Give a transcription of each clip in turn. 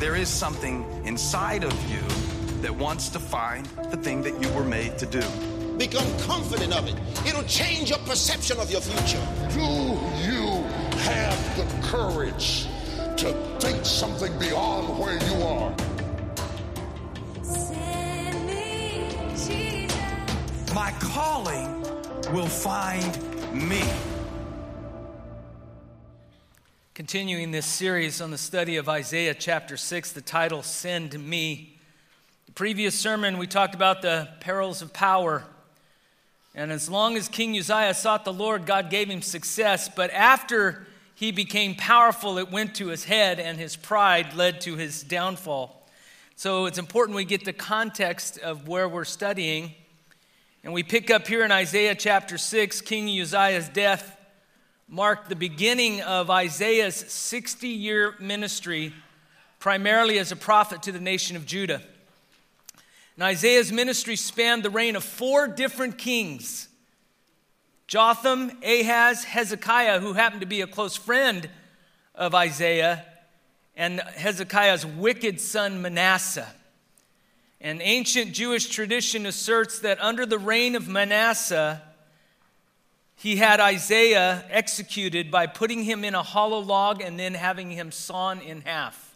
there is something inside of you that wants to find the thing that you were made to do. Become confident of it. It'll change your perception of your future. Do you have the courage to think something beyond where you are? My calling will find me. Continuing this series on the study of Isaiah chapter 6, the title, Send Me. The previous sermon, we talked about the perils of power. And as long as King Uzziah sought the Lord, God gave him success. But after he became powerful, it went to his head, and his pride led to his downfall. So it's important we get the context of where we're studying. And we pick up here in Isaiah chapter 6, King Uzziah's death marked the beginning of Isaiah's 60 year ministry, primarily as a prophet to the nation of Judah. And Isaiah's ministry spanned the reign of four different kings Jotham, Ahaz, Hezekiah, who happened to be a close friend of Isaiah, and Hezekiah's wicked son Manasseh. And ancient Jewish tradition asserts that under the reign of Manasseh, he had Isaiah executed by putting him in a hollow log and then having him sawn in half.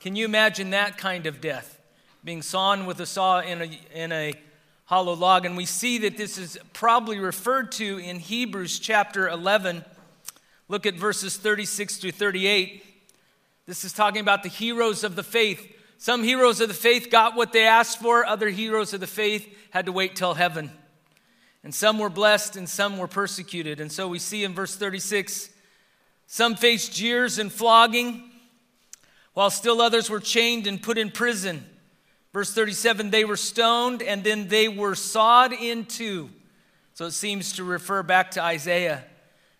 Can you imagine that kind of death? Being sawn with a saw in a, in a hollow log. And we see that this is probably referred to in Hebrews chapter 11. Look at verses 36 to 38. This is talking about the heroes of the faith. Some heroes of the faith got what they asked for, other heroes of the faith had to wait till heaven. And some were blessed and some were persecuted. And so we see in verse 36 some faced jeers and flogging, while still others were chained and put in prison. Verse 37 they were stoned and then they were sawed in two. So it seems to refer back to Isaiah.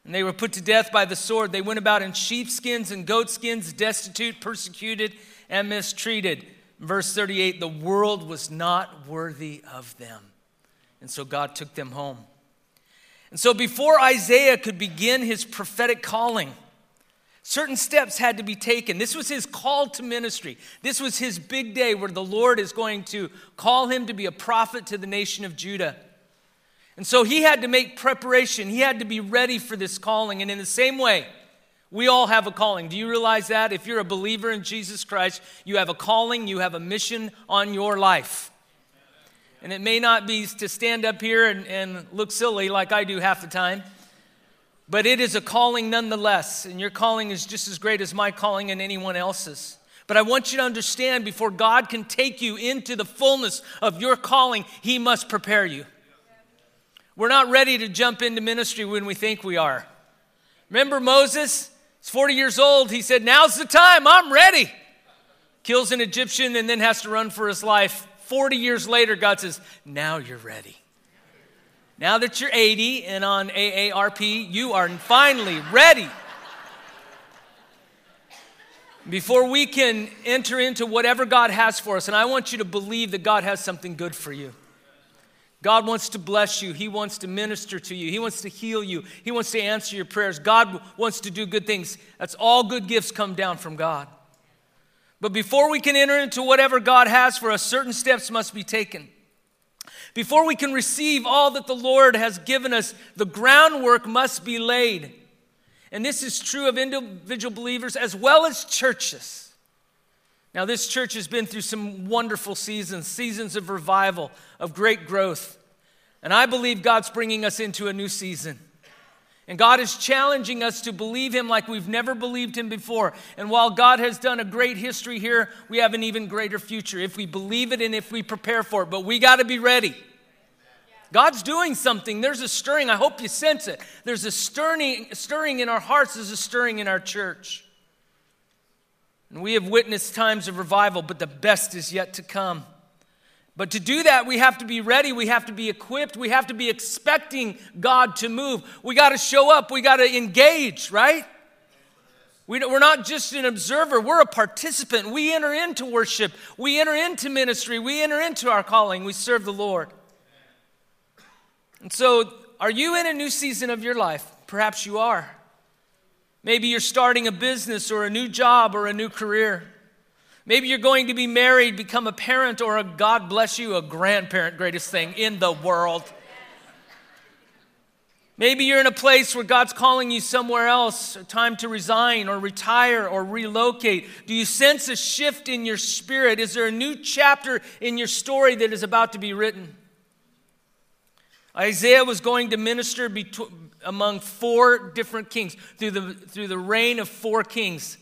And they were put to death by the sword. They went about in sheepskins and goatskins, destitute, persecuted, and mistreated. Verse 38 the world was not worthy of them. And so God took them home. And so before Isaiah could begin his prophetic calling, certain steps had to be taken. This was his call to ministry. This was his big day where the Lord is going to call him to be a prophet to the nation of Judah. And so he had to make preparation. He had to be ready for this calling. And in the same way, we all have a calling. Do you realize that? If you're a believer in Jesus Christ, you have a calling, you have a mission on your life. And it may not be to stand up here and, and look silly like I do half the time, but it is a calling nonetheless. And your calling is just as great as my calling and anyone else's. But I want you to understand before God can take you into the fullness of your calling, He must prepare you. We're not ready to jump into ministry when we think we are. Remember Moses? He's 40 years old. He said, Now's the time. I'm ready. Kills an Egyptian and then has to run for his life. 40 years later, God says, Now you're ready. Now that you're 80 and on AARP, you are finally ready. Before we can enter into whatever God has for us, and I want you to believe that God has something good for you. God wants to bless you. He wants to minister to you. He wants to heal you. He wants to answer your prayers. God wants to do good things. That's all good gifts come down from God. But before we can enter into whatever God has for us, certain steps must be taken. Before we can receive all that the Lord has given us, the groundwork must be laid. And this is true of individual believers as well as churches. Now, this church has been through some wonderful seasons, seasons of revival, of great growth. And I believe God's bringing us into a new season. And God is challenging us to believe Him like we've never believed Him before. And while God has done a great history here, we have an even greater future if we believe it and if we prepare for it. But we got to be ready. God's doing something. There's a stirring. I hope you sense it. There's a stirring, stirring in our hearts, there's a stirring in our church. And we have witnessed times of revival, but the best is yet to come. But to do that, we have to be ready. We have to be equipped. We have to be expecting God to move. We got to show up. We got to engage, right? We, are not just an observer, we're a participant. We enter into worship, we enter into ministry, we enter into our calling, we serve the Lord. And so, are you in a new season of your life? Perhaps you are. Maybe you're starting a business or a new job or a new career. Maybe you're going to be married, become a parent, or a God bless you, a grandparent, greatest thing in the world. Maybe you're in a place where God's calling you somewhere else, time to resign or retire or relocate. Do you sense a shift in your spirit? Is there a new chapter in your story that is about to be written? Isaiah was going to minister between, among four different kings through the, through the reign of four kings.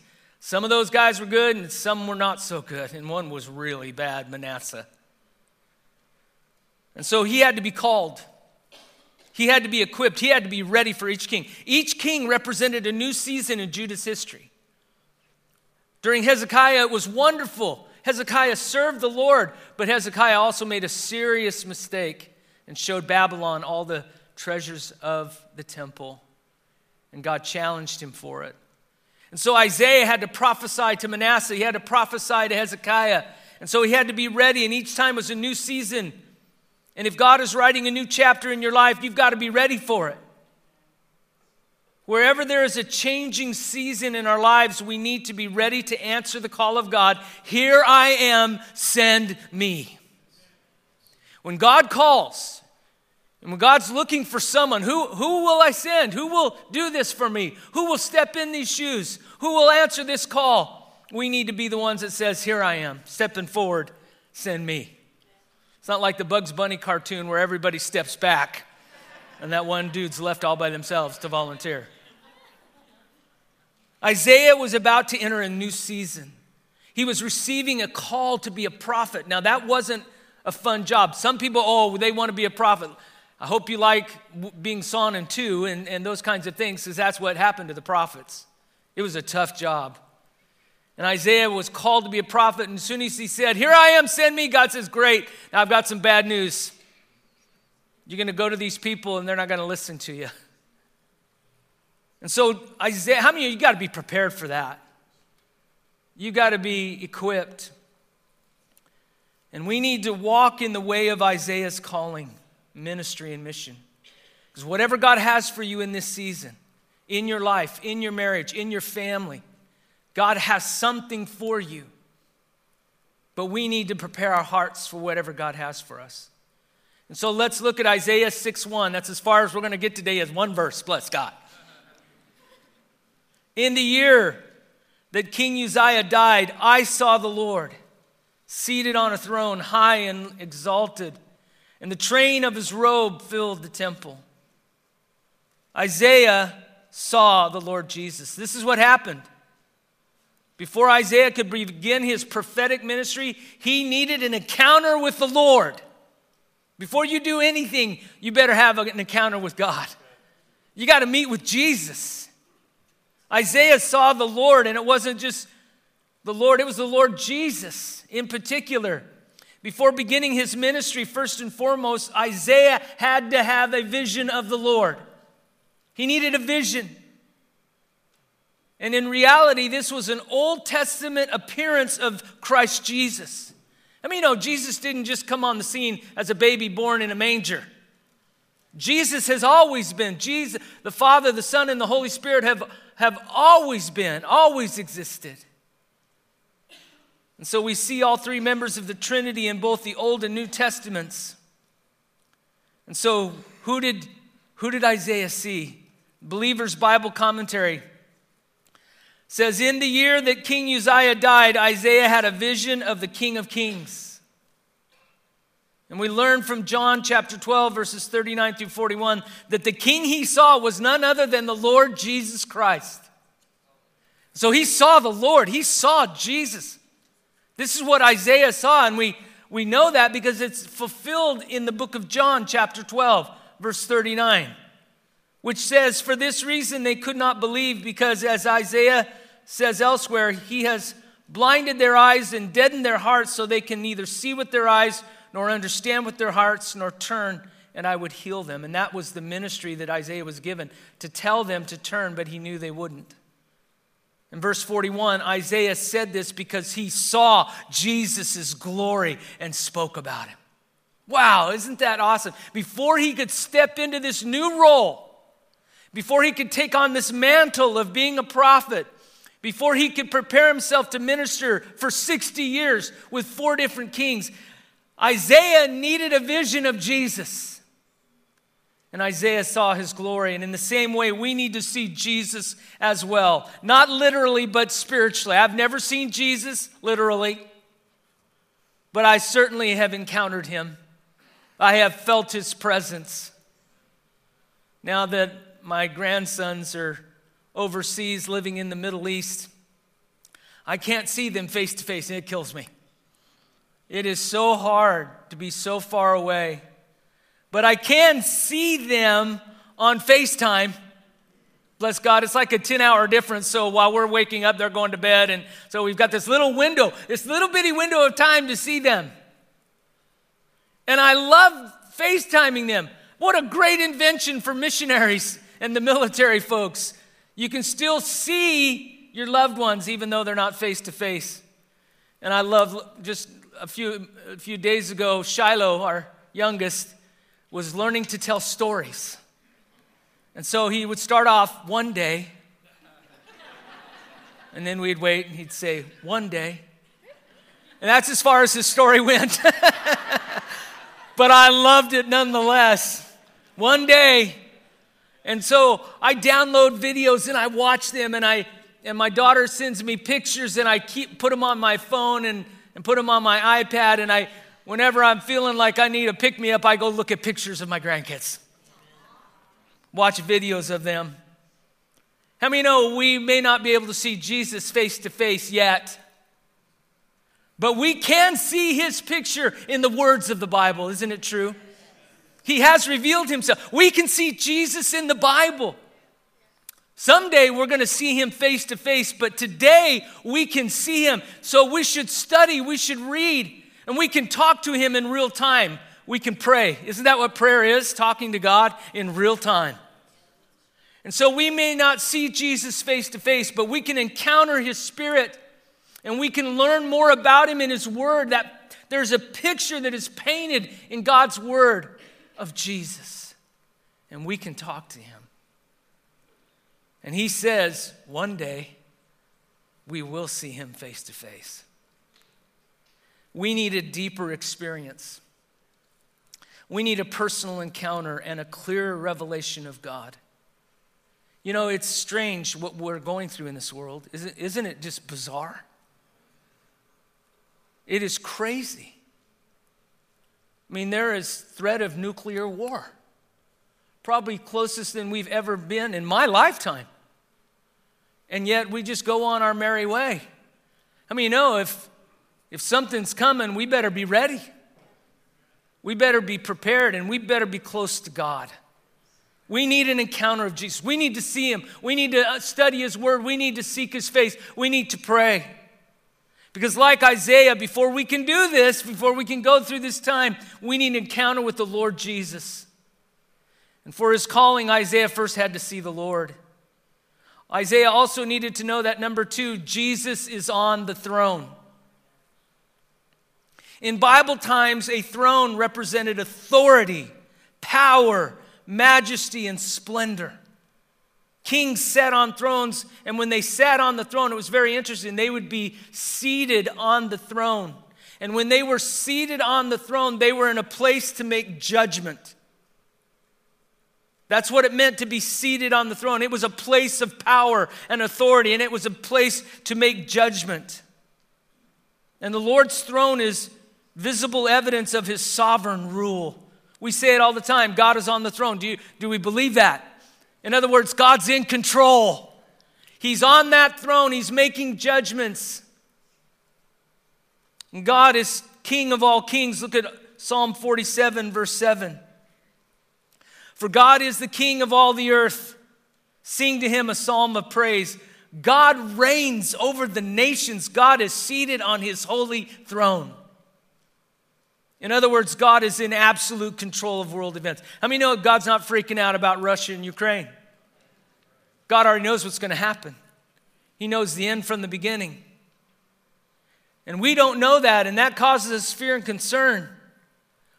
Some of those guys were good and some were not so good, and one was really bad, Manasseh. And so he had to be called. He had to be equipped. He had to be ready for each king. Each king represented a new season in Judah's history. During Hezekiah, it was wonderful. Hezekiah served the Lord, but Hezekiah also made a serious mistake and showed Babylon all the treasures of the temple. And God challenged him for it. And so Isaiah had to prophesy to Manasseh, he had to prophesy to Hezekiah. And so he had to be ready, and each time was a new season and if God is writing a new chapter in your life, you've got to be ready for it. Wherever there is a changing season in our lives, we need to be ready to answer the call of God Here I am, send me. When God calls, and when God's looking for someone, who, who will I send? Who will do this for me? Who will step in these shoes? Who will answer this call? We need to be the ones that says, Here I am, stepping forward, send me. It's not like the Bugs Bunny cartoon where everybody steps back and that one dude's left all by themselves to volunteer. Isaiah was about to enter a new season. He was receiving a call to be a prophet. Now, that wasn't a fun job. Some people, oh, they want to be a prophet. I hope you like being sawn in two and, and those kinds of things, because that's what happened to the prophets. It was a tough job. And Isaiah was called to be a prophet. And as soon as he said, Here I am, send me, God says, Great. Now I've got some bad news. You're going to go to these people and they're not going to listen to you. And so, Isaiah, how many of you got to be prepared for that? You got to be equipped. And we need to walk in the way of Isaiah's calling, ministry, and mission. Because whatever God has for you in this season, in your life, in your marriage, in your family, God has something for you. But we need to prepare our hearts for whatever God has for us. And so let's look at Isaiah 6 1. That's as far as we're going to get today, as one verse. Bless God. In the year that King Uzziah died, I saw the Lord seated on a throne, high and exalted, and the train of his robe filled the temple. Isaiah saw the Lord Jesus. This is what happened. Before Isaiah could begin his prophetic ministry, he needed an encounter with the Lord. Before you do anything, you better have an encounter with God. You got to meet with Jesus. Isaiah saw the Lord, and it wasn't just the Lord, it was the Lord Jesus in particular. Before beginning his ministry, first and foremost, Isaiah had to have a vision of the Lord. He needed a vision. And in reality, this was an Old Testament appearance of Christ Jesus. I mean, you know, Jesus didn't just come on the scene as a baby born in a manger. Jesus has always been. Jesus, the Father, the Son, and the Holy Spirit have, have always been, always existed. And so we see all three members of the Trinity in both the Old and New Testaments. And so, who did, who did Isaiah see? Believer's Bible Commentary says, In the year that King Uzziah died, Isaiah had a vision of the King of Kings. And we learn from John chapter 12, verses 39 through 41, that the king he saw was none other than the Lord Jesus Christ. So he saw the Lord, he saw Jesus. This is what Isaiah saw, and we, we know that because it's fulfilled in the book of John, chapter 12, verse 39 which says, For this reason they could not believe, because as Isaiah says elsewhere, he has blinded their eyes and deadened their hearts so they can neither see with their eyes nor understand with their hearts nor turn and I would heal them. And that was the ministry that Isaiah was given to tell them to turn, but he knew they wouldn't. In verse 41, Isaiah said this because he saw Jesus' glory and spoke about him. Wow, isn't that awesome? Before he could step into this new role, before he could take on this mantle of being a prophet, before he could prepare himself to minister for 60 years with four different kings, Isaiah needed a vision of Jesus. And Isaiah saw his glory. And in the same way, we need to see Jesus as well. Not literally, but spiritually. I've never seen Jesus literally, but I certainly have encountered him. I have felt his presence. Now that my grandsons are overseas living in the Middle East, I can't see them face to face, and it kills me. It is so hard to be so far away. But I can see them on FaceTime. Bless God, it's like a 10 hour difference. So while we're waking up, they're going to bed. And so we've got this little window, this little bitty window of time to see them. And I love FaceTiming them. What a great invention for missionaries and the military folks. You can still see your loved ones even though they're not face to face. And I love just a few, a few days ago, Shiloh, our youngest, was learning to tell stories. And so he would start off one day, and then we'd wait and he'd say, one day. And that's as far as his story went. but I loved it nonetheless. One day. And so I download videos and I watch them and I and my daughter sends me pictures and I keep put them on my phone and, and put them on my iPad and I whenever I'm feeling like I need a pick me up, I go look at pictures of my grandkids. Watch videos of them. How many know we may not be able to see Jesus face to face yet? But we can see his picture in the words of the Bible, isn't it true? He has revealed himself. We can see Jesus in the Bible. Someday we're going to see him face to face, but today we can see him. So we should study, we should read, and we can talk to him in real time. We can pray. Isn't that what prayer is? Talking to God in real time. And so we may not see Jesus face to face, but we can encounter his spirit and we can learn more about him in his word that there's a picture that is painted in God's word of Jesus, and we can talk to him. And he says, one day we will see him face to face. We need a deeper experience. We need a personal encounter and a clearer revelation of God. You know, it's strange what we're going through in this world. Isn't it just bizarre? It is crazy. I mean, there is threat of nuclear war, probably closest than we've ever been in my lifetime. And yet we just go on our merry way. I mean, you know, if, if something's coming, we better be ready. We better be prepared and we better be close to God. We need an encounter of Jesus. We need to see Him. We need to uh, study His Word. We need to seek His face. We need to pray. Because, like Isaiah, before we can do this, before we can go through this time, we need an encounter with the Lord Jesus. And for his calling, Isaiah first had to see the Lord. Isaiah also needed to know that number two, Jesus is on the throne. In Bible times, a throne represented authority, power, majesty, and splendor. Kings sat on thrones, and when they sat on the throne, it was very interesting. They would be seated on the throne. And when they were seated on the throne, they were in a place to make judgment. That's what it meant to be seated on the throne. It was a place of power and authority, and it was a place to make judgment. And the Lord's throne is visible evidence of his sovereign rule. We say it all the time God is on the throne. Do, you, do we believe that? In other words, God's in control. He's on that throne, He's making judgments. And God is King of all kings. Look at Psalm 47, verse 7. For God is the King of all the earth. Sing to Him a psalm of praise. God reigns over the nations, God is seated on His holy throne. In other words, God is in absolute control of world events. How many know God's not freaking out about Russia and Ukraine? God already knows what's going to happen. He knows the end from the beginning. And we don't know that, and that causes us fear and concern.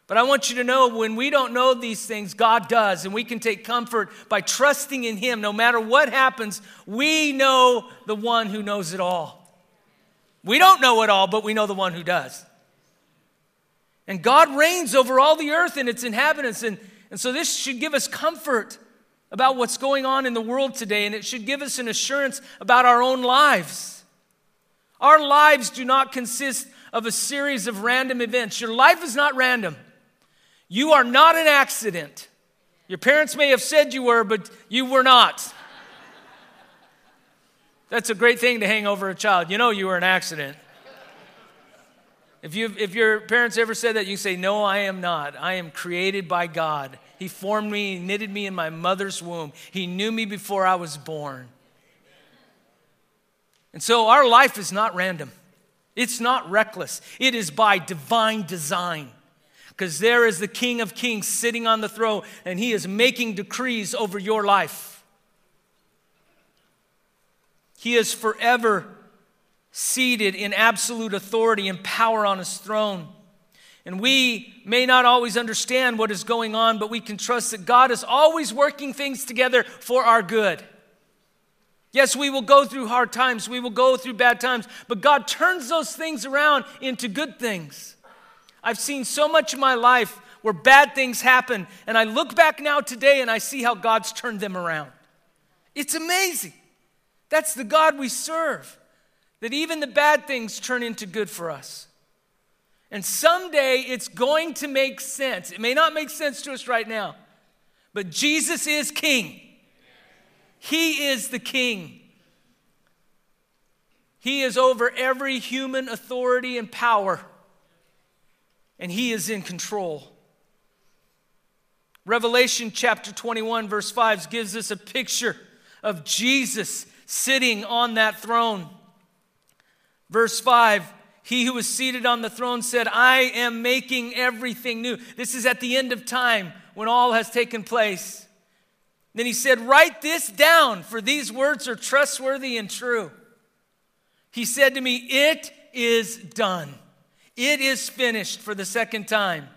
But I want you to know when we don't know these things, God does, and we can take comfort by trusting in Him. No matter what happens, we know the one who knows it all. We don't know it all, but we know the one who does. And God reigns over all the earth and its inhabitants. And, and so this should give us comfort about what's going on in the world today, and it should give us an assurance about our own lives. Our lives do not consist of a series of random events. Your life is not random. You are not an accident. Your parents may have said you were, but you were not. That's a great thing to hang over a child. You know you were an accident. If, you if your parents ever said that, you say, No, I am not. I am created by God. He formed me, he knitted me in my mother's womb. He knew me before I was born. And so our life is not random, it's not reckless, it is by divine design. Because there is the King of Kings sitting on the throne, and he is making decrees over your life. He is forever seated in absolute authority and power on his throne. And we may not always understand what is going on, but we can trust that God is always working things together for our good. Yes, we will go through hard times, we will go through bad times, but God turns those things around into good things. I've seen so much in my life where bad things happen, and I look back now today and I see how God's turned them around. It's amazing. That's the God we serve, that even the bad things turn into good for us. And someday it's going to make sense. It may not make sense to us right now, but Jesus is King. He is the King. He is over every human authority and power, and He is in control. Revelation chapter 21, verse 5 gives us a picture of Jesus sitting on that throne. Verse 5 He who was seated on the throne said, I am making everything new. This is at the end of time when all has taken place. Then he said, Write this down, for these words are trustworthy and true. He said to me, It is done. It is finished for the second time.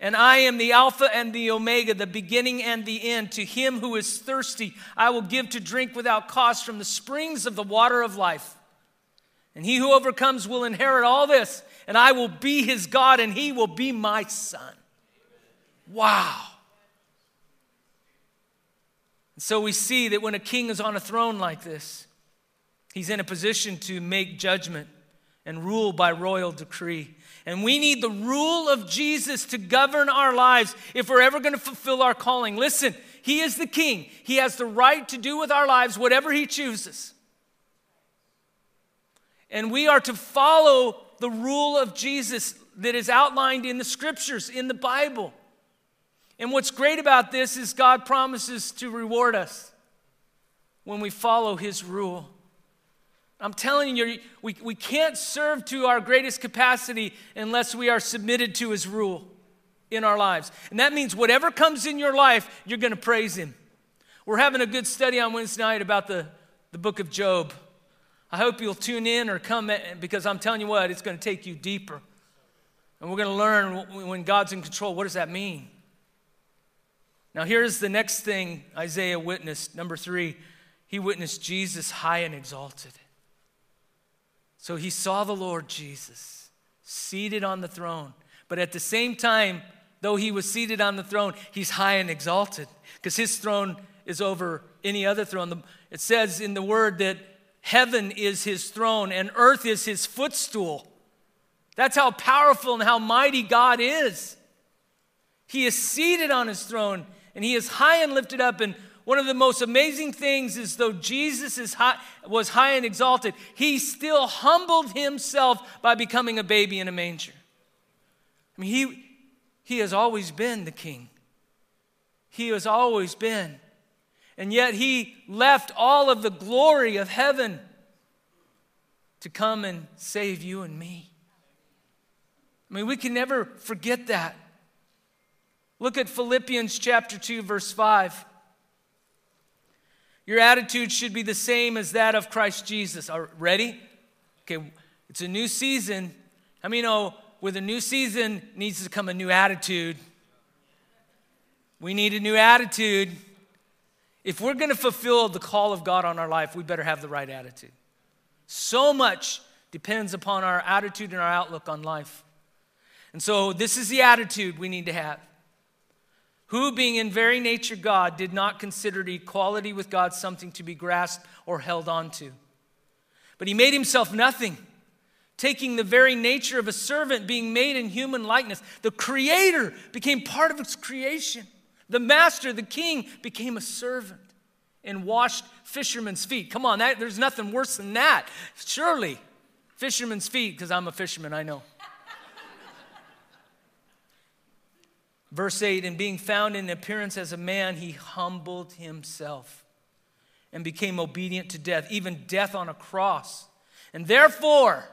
And I am the Alpha and the Omega, the beginning and the end. To him who is thirsty, I will give to drink without cost from the springs of the water of life. And he who overcomes will inherit all this, and I will be his God, and he will be my son. Wow. And so we see that when a king is on a throne like this, he's in a position to make judgment and rule by royal decree. And we need the rule of Jesus to govern our lives if we're ever going to fulfill our calling. Listen, He is the King. He has the right to do with our lives whatever He chooses. And we are to follow the rule of Jesus that is outlined in the scriptures, in the Bible. And what's great about this is God promises to reward us when we follow His rule. I'm telling you, we, we can't serve to our greatest capacity unless we are submitted to His rule in our lives. And that means whatever comes in your life, you're going to praise Him. We're having a good study on Wednesday night about the, the book of Job. I hope you'll tune in or come because I'm telling you what, it's going to take you deeper. And we're going to learn when God's in control, what does that mean? Now, here's the next thing Isaiah witnessed. Number three, he witnessed Jesus high and exalted. So he saw the Lord Jesus seated on the throne. But at the same time, though he was seated on the throne, he's high and exalted because his throne is over any other throne. It says in the word that heaven is his throne and earth is his footstool. That's how powerful and how mighty God is. He is seated on his throne and he is high and lifted up. And one of the most amazing things is though Jesus is high, was high and exalted, he still humbled himself by becoming a baby in a manger. I mean, he, he has always been the king. He has always been. And yet he left all of the glory of heaven to come and save you and me. I mean, we can never forget that. Look at Philippians chapter 2, verse 5. Your attitude should be the same as that of Christ Jesus. Are ready? Okay, it's a new season. I mean, oh, with a new season needs to come a new attitude. We need a new attitude. If we're going to fulfill the call of God on our life, we better have the right attitude. So much depends upon our attitude and our outlook on life. And so, this is the attitude we need to have. Who, being in very nature God, did not consider equality with God something to be grasped or held on to. But he made himself nothing, taking the very nature of a servant, being made in human likeness. The creator became part of its creation. The master, the king, became a servant and washed fishermen's feet. Come on, that, there's nothing worse than that. Surely, fishermen's feet, because I'm a fisherman, I know. Verse 8, and being found in appearance as a man, he humbled himself and became obedient to death, even death on a cross. And therefore,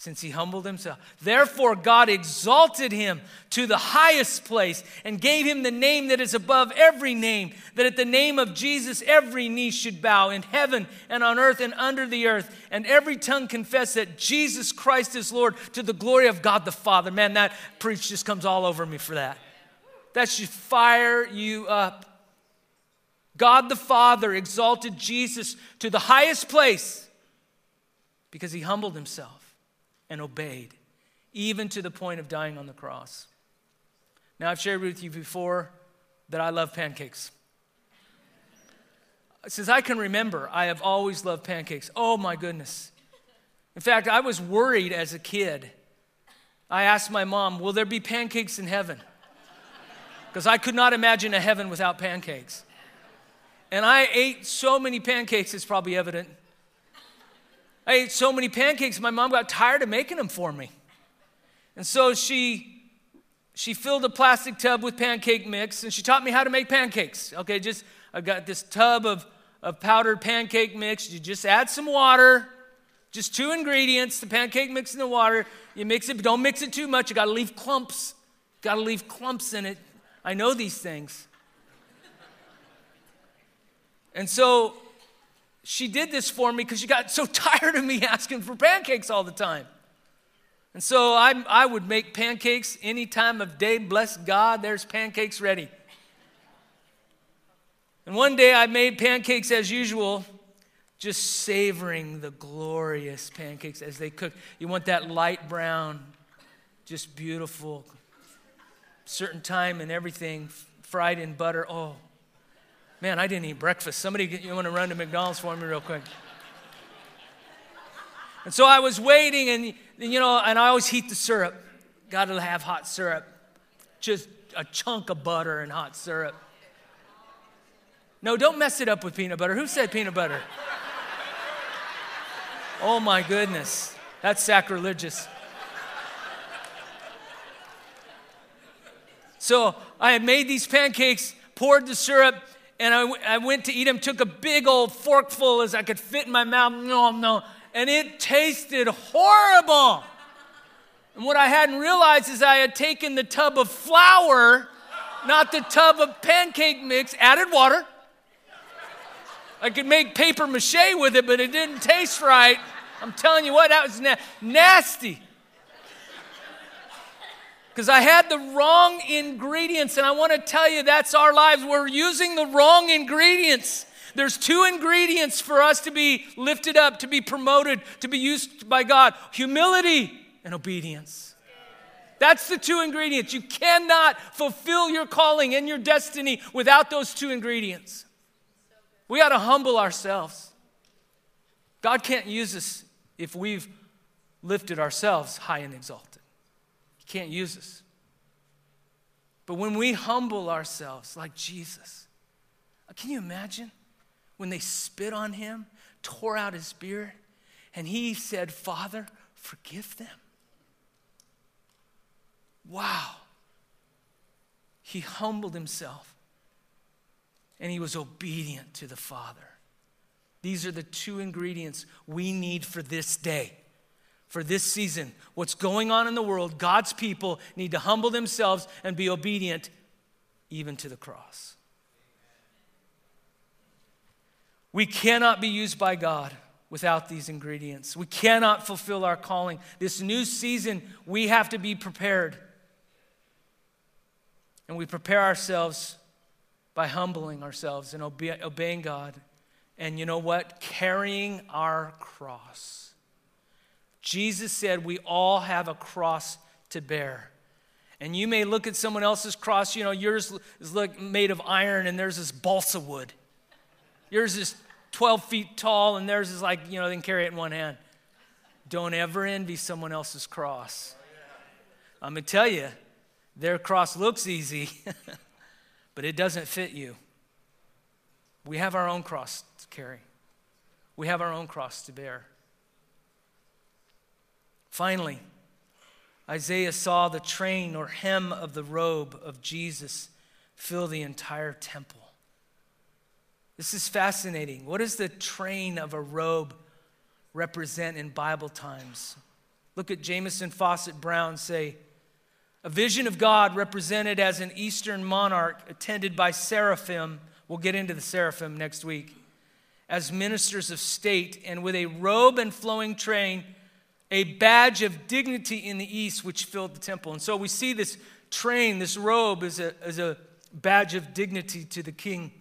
since he humbled himself. Therefore, God exalted him to the highest place and gave him the name that is above every name, that at the name of Jesus every knee should bow in heaven and on earth and under the earth, and every tongue confess that Jesus Christ is Lord to the glory of God the Father. Man, that preach just comes all over me for that. That should fire you up. God the Father exalted Jesus to the highest place because he humbled himself and obeyed, even to the point of dying on the cross. Now, I've shared with you before that I love pancakes. Since I can remember, I have always loved pancakes. Oh my goodness. In fact, I was worried as a kid. I asked my mom, Will there be pancakes in heaven? Because I could not imagine a heaven without pancakes. And I ate so many pancakes, it's probably evident. I ate so many pancakes, my mom got tired of making them for me. And so she, she filled a plastic tub with pancake mix and she taught me how to make pancakes. Okay, just, I got this tub of, of powdered pancake mix. You just add some water, just two ingredients the pancake mix and the water. You mix it, but don't mix it too much. You gotta leave clumps. You gotta leave clumps in it. I know these things. And so she did this for me because she got so tired of me asking for pancakes all the time. And so I, I would make pancakes any time of day. Bless God, there's pancakes ready. And one day I made pancakes as usual, just savoring the glorious pancakes as they cook. You want that light brown, just beautiful, certain time and everything, fried in butter. Oh, Man, I didn't eat breakfast. Somebody, you want to run to McDonald's for me real quick? And so I was waiting, and you know, and I always heat the syrup. Got to have hot syrup, just a chunk of butter and hot syrup. No, don't mess it up with peanut butter. Who said peanut butter? Oh my goodness, that's sacrilegious. So I had made these pancakes, poured the syrup, and I, w- I went to eat them, took a big old forkful as I could fit in my mouth. No, no. And it tasted horrible. And what I hadn't realized is I had taken the tub of flour, not the tub of pancake mix, added water. I could make paper mache with it, but it didn't taste right. I'm telling you what, that was na- nasty because I had the wrong ingredients. And I want to tell you that's our lives. We're using the wrong ingredients. There's two ingredients for us to be lifted up, to be promoted, to be used by God humility and obedience. That's the two ingredients. You cannot fulfill your calling and your destiny without those two ingredients. We got to humble ourselves. God can't use us if we've lifted ourselves high and exalted can't use us. But when we humble ourselves like Jesus, uh, can you imagine when they spit on him, tore out his beard, and he said, Father, forgive them? Wow. He humbled himself and he was obedient to the Father. These are the two ingredients we need for this day for this season, what's going on in the world, God's people need to humble themselves and be obedient even to the cross. We cannot be used by God without these ingredients. We cannot fulfill our calling. This new season, we have to be prepared. And we prepare ourselves by humbling ourselves and obe- obeying God. And you know what? Carrying our cross. Jesus said we all have a cross to bear. And you may look at someone else's cross, you know, yours is like made of iron and theirs is balsa wood. Yours is 12 feet tall and theirs is like, you know, they can carry it in one hand. Don't ever envy someone else's cross. I'm going to tell you, their cross looks easy, but it doesn't fit you. We have our own cross to carry, we have our own cross to bear. Finally, Isaiah saw the train or hem of the robe of Jesus fill the entire temple. This is fascinating. What does the train of a robe represent in Bible times? Look at Jamieson Fausset Brown say, a vision of God represented as an Eastern monarch attended by seraphim. We'll get into the seraphim next week. As ministers of state and with a robe and flowing train, a badge of dignity in the east which filled the temple. And so we see this train, this robe, as a, as a badge of dignity to the king,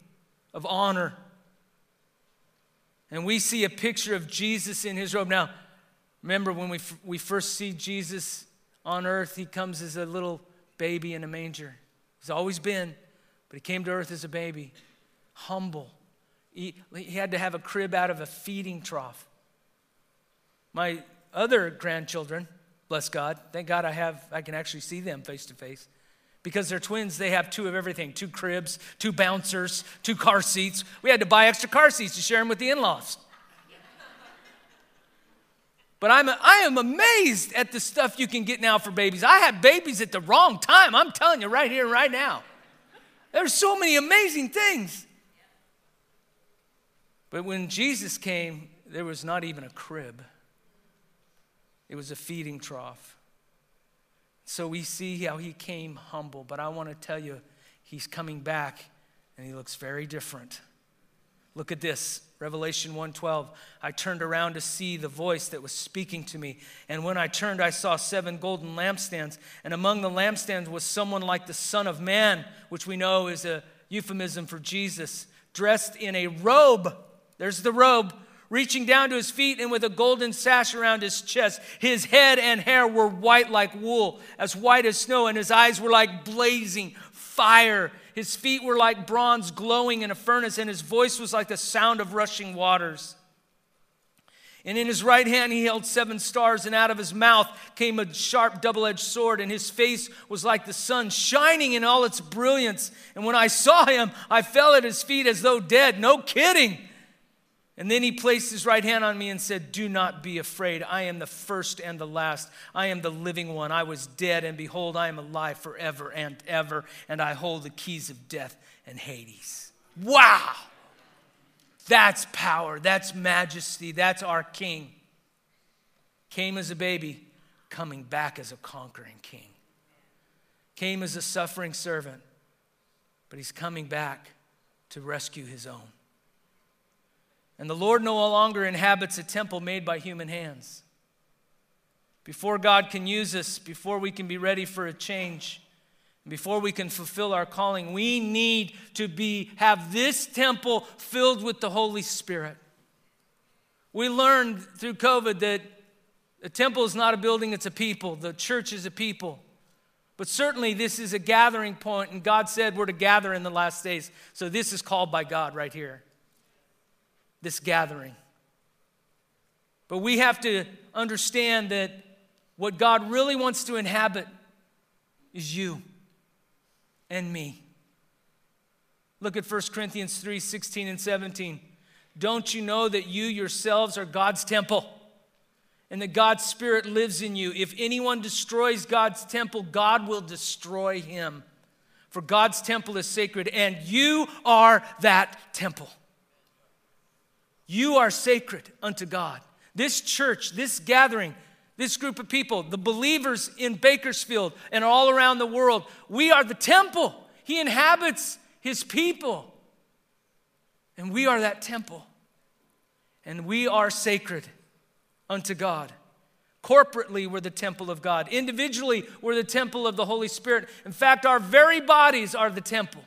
of honor. And we see a picture of Jesus in his robe. Now, remember when we, f- we first see Jesus on earth, he comes as a little baby in a manger. He's always been, but he came to earth as a baby, humble. He, he had to have a crib out of a feeding trough. My other grandchildren, bless God, thank God I have I can actually see them face to face. Because they're twins, they have two of everything two cribs, two bouncers, two car seats. We had to buy extra car seats to share them with the in laws. But I'm, I am amazed at the stuff you can get now for babies. I had babies at the wrong time. I'm telling you right here, right now. There's so many amazing things. But when Jesus came, there was not even a crib, it was a feeding trough. So we see how he came humble, but I want to tell you, he's coming back and he looks very different. Look at this. Revelation 1:12 I turned around to see the voice that was speaking to me and when I turned I saw seven golden lampstands and among the lampstands was someone like the son of man which we know is a euphemism for Jesus dressed in a robe there's the robe reaching down to his feet and with a golden sash around his chest. His head and hair were white like wool, as white as snow, and his eyes were like blazing fire. His feet were like bronze glowing in a furnace, and his voice was like the sound of rushing waters. And in his right hand he held seven stars, and out of his mouth came a sharp double edged sword, and his face was like the sun, shining in all its brilliance. And when I saw him, I fell at his feet as though dead. No kidding. And then he placed his right hand on me and said, Do not be afraid. I am the first and the last. I am the living one. I was dead, and behold, I am alive forever and ever, and I hold the keys of death and Hades. Wow! That's power. That's majesty. That's our king. Came as a baby, coming back as a conquering king. Came as a suffering servant, but he's coming back to rescue his own. And the Lord no longer inhabits a temple made by human hands. Before God can use us, before we can be ready for a change, before we can fulfill our calling, we need to be have this temple filled with the Holy Spirit. We learned through COVID that the temple is not a building, it's a people. The church is a people. But certainly, this is a gathering point, and God said we're to gather in the last days. So, this is called by God right here this gathering. But we have to understand that what God really wants to inhabit is you and me. Look at 1 Corinthians 3 16 and 17. Don't you know that you yourselves are God's temple and that God's Spirit lives in you? If anyone destroys God's temple, God will destroy him. For God's temple is sacred, and you are that temple. You are sacred unto God. This church, this gathering, this group of people, the believers in Bakersfield and all around the world, we are the temple. He inhabits his people. And we are that temple. And we are sacred unto God. Corporately, we're the temple of God. Individually, we're the temple of the Holy Spirit. In fact, our very bodies are the temple.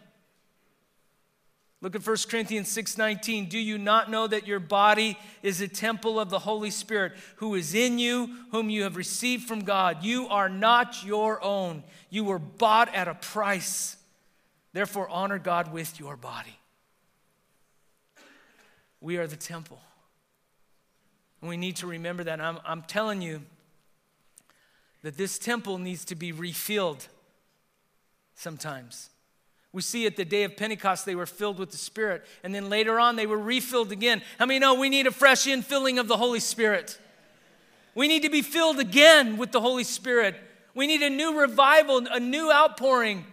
Look at 1 Corinthians 6:19. Do you not know that your body is a temple of the Holy Spirit who is in you, whom you have received from God? You are not your own. You were bought at a price. Therefore honor God with your body. We are the temple. And we need to remember that. I'm, I'm telling you that this temple needs to be refilled sometimes. We see at the day of Pentecost, they were filled with the Spirit. And then later on, they were refilled again. How many know we need a fresh infilling of the Holy Spirit? We need to be filled again with the Holy Spirit. We need a new revival, a new outpouring,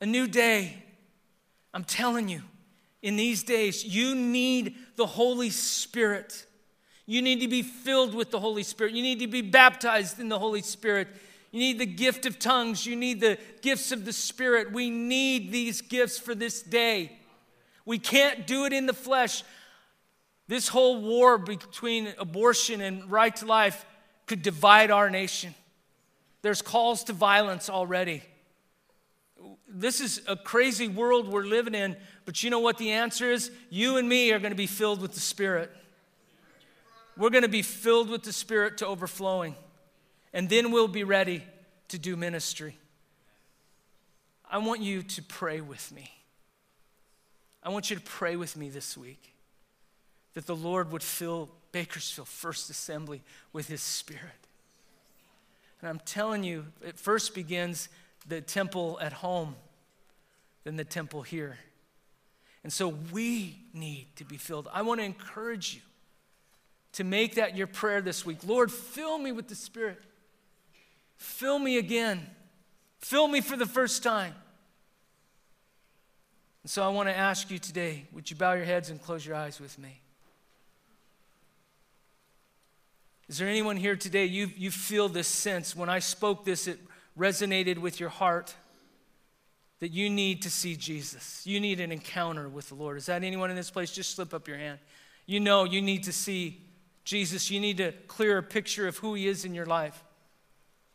a new day. I'm telling you, in these days, you need the Holy Spirit. You need to be filled with the Holy Spirit. You need to be baptized in the Holy Spirit. You need the gift of tongues. You need the gifts of the Spirit. We need these gifts for this day. We can't do it in the flesh. This whole war between abortion and right to life could divide our nation. There's calls to violence already. This is a crazy world we're living in, but you know what the answer is? You and me are going to be filled with the Spirit. We're going to be filled with the Spirit to overflowing, and then we'll be ready to do ministry. I want you to pray with me. I want you to pray with me this week that the Lord would fill Bakersfield First Assembly with His Spirit. And I'm telling you, it first begins the temple at home, then the temple here. And so we need to be filled. I want to encourage you to make that your prayer this week. Lord, fill me with the Spirit. Fill me again. Fill me for the first time. And so I want to ask you today would you bow your heads and close your eyes with me? Is there anyone here today, you, you feel this sense? When I spoke this, it resonated with your heart that you need to see Jesus. You need an encounter with the Lord. Is that anyone in this place? Just slip up your hand. You know you need to see Jesus, you need to clear a picture of who He is in your life.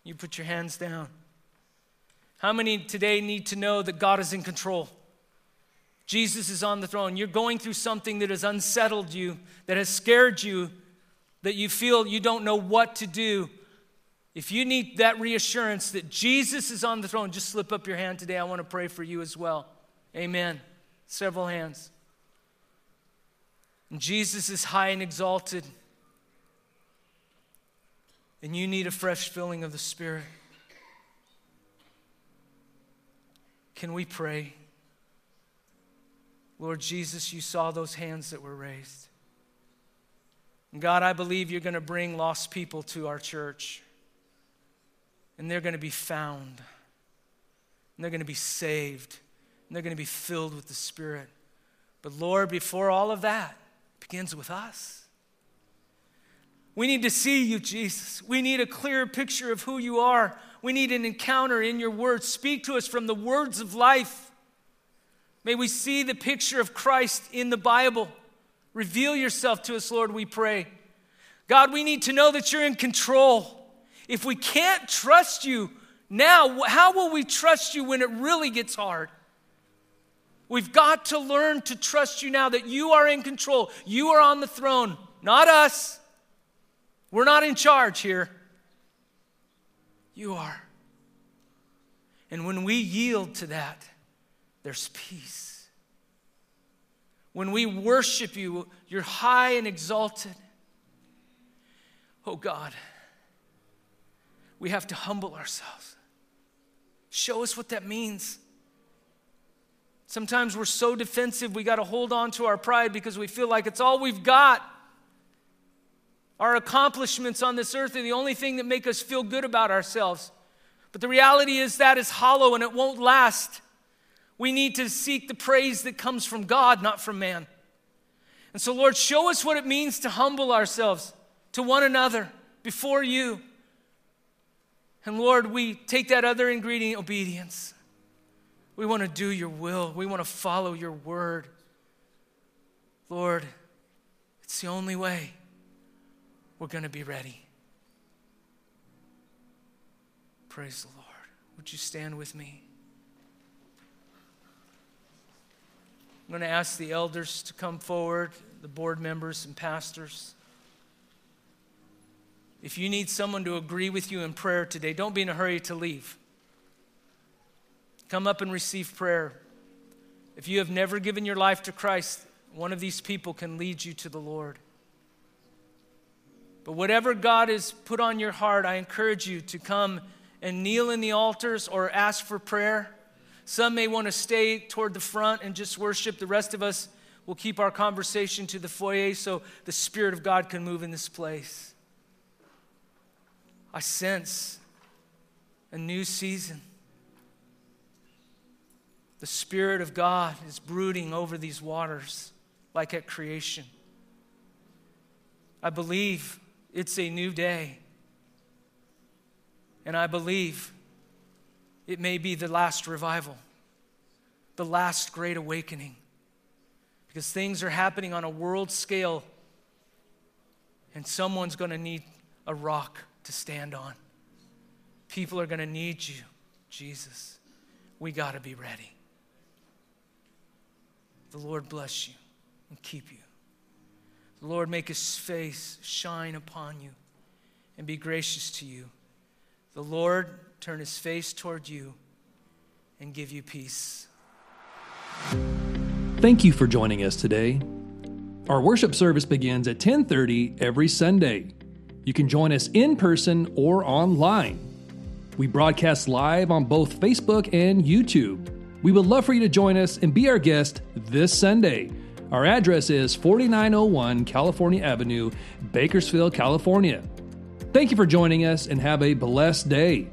You put your hands down. How many today need to know that God is in control? Jesus is on the throne. You're going through something that has unsettled you, that has scared you, that you feel you don't know what to do. If you need that reassurance that Jesus is on the throne, just slip up your hand today. I want to pray for you as well. Amen. Several hands. And Jesus is high and exalted and you need a fresh filling of the Spirit, can we pray? Lord Jesus, you saw those hands that were raised. And God, I believe you're going to bring lost people to our church. And they're going to be found. And they're going to be saved. And they're going to be filled with the Spirit. But Lord, before all of that, begins with us. We need to see you, Jesus. We need a clear picture of who you are. We need an encounter in your words. Speak to us from the words of life. May we see the picture of Christ in the Bible. Reveal yourself to us, Lord, we pray. God, we need to know that you're in control. If we can't trust you now, how will we trust you when it really gets hard? We've got to learn to trust you now that you are in control. You are on the throne, not us. We're not in charge here. You are. And when we yield to that, there's peace. When we worship you, you're high and exalted. Oh God, we have to humble ourselves. Show us what that means. Sometimes we're so defensive, we got to hold on to our pride because we feel like it's all we've got. Our accomplishments on this earth are the only thing that make us feel good about ourselves. But the reality is that is hollow and it won't last. We need to seek the praise that comes from God, not from man. And so, Lord, show us what it means to humble ourselves to one another before you. And Lord, we take that other ingredient, obedience. We want to do your will, we want to follow your word. Lord, It's the only way we're going to be ready. Praise the Lord. Would you stand with me? I'm going to ask the elders to come forward, the board members and pastors. If you need someone to agree with you in prayer today, don't be in a hurry to leave. Come up and receive prayer. If you have never given your life to Christ, one of these people can lead you to the Lord. But whatever God has put on your heart, I encourage you to come and kneel in the altars or ask for prayer. Some may want to stay toward the front and just worship. The rest of us will keep our conversation to the foyer so the Spirit of God can move in this place. I sense a new season. The Spirit of God is brooding over these waters like at creation. I believe it's a new day. And I believe it may be the last revival, the last great awakening, because things are happening on a world scale, and someone's going to need a rock to stand on. People are going to need you, Jesus. We got to be ready. The Lord bless you and keep you. The Lord make his face shine upon you and be gracious to you. The Lord turn his face toward you and give you peace. Thank you for joining us today. Our worship service begins at 10:30 every Sunday. You can join us in person or online. We broadcast live on both Facebook and YouTube. We would love for you to join us and be our guest this Sunday. Our address is 4901 California Avenue, Bakersfield, California. Thank you for joining us and have a blessed day.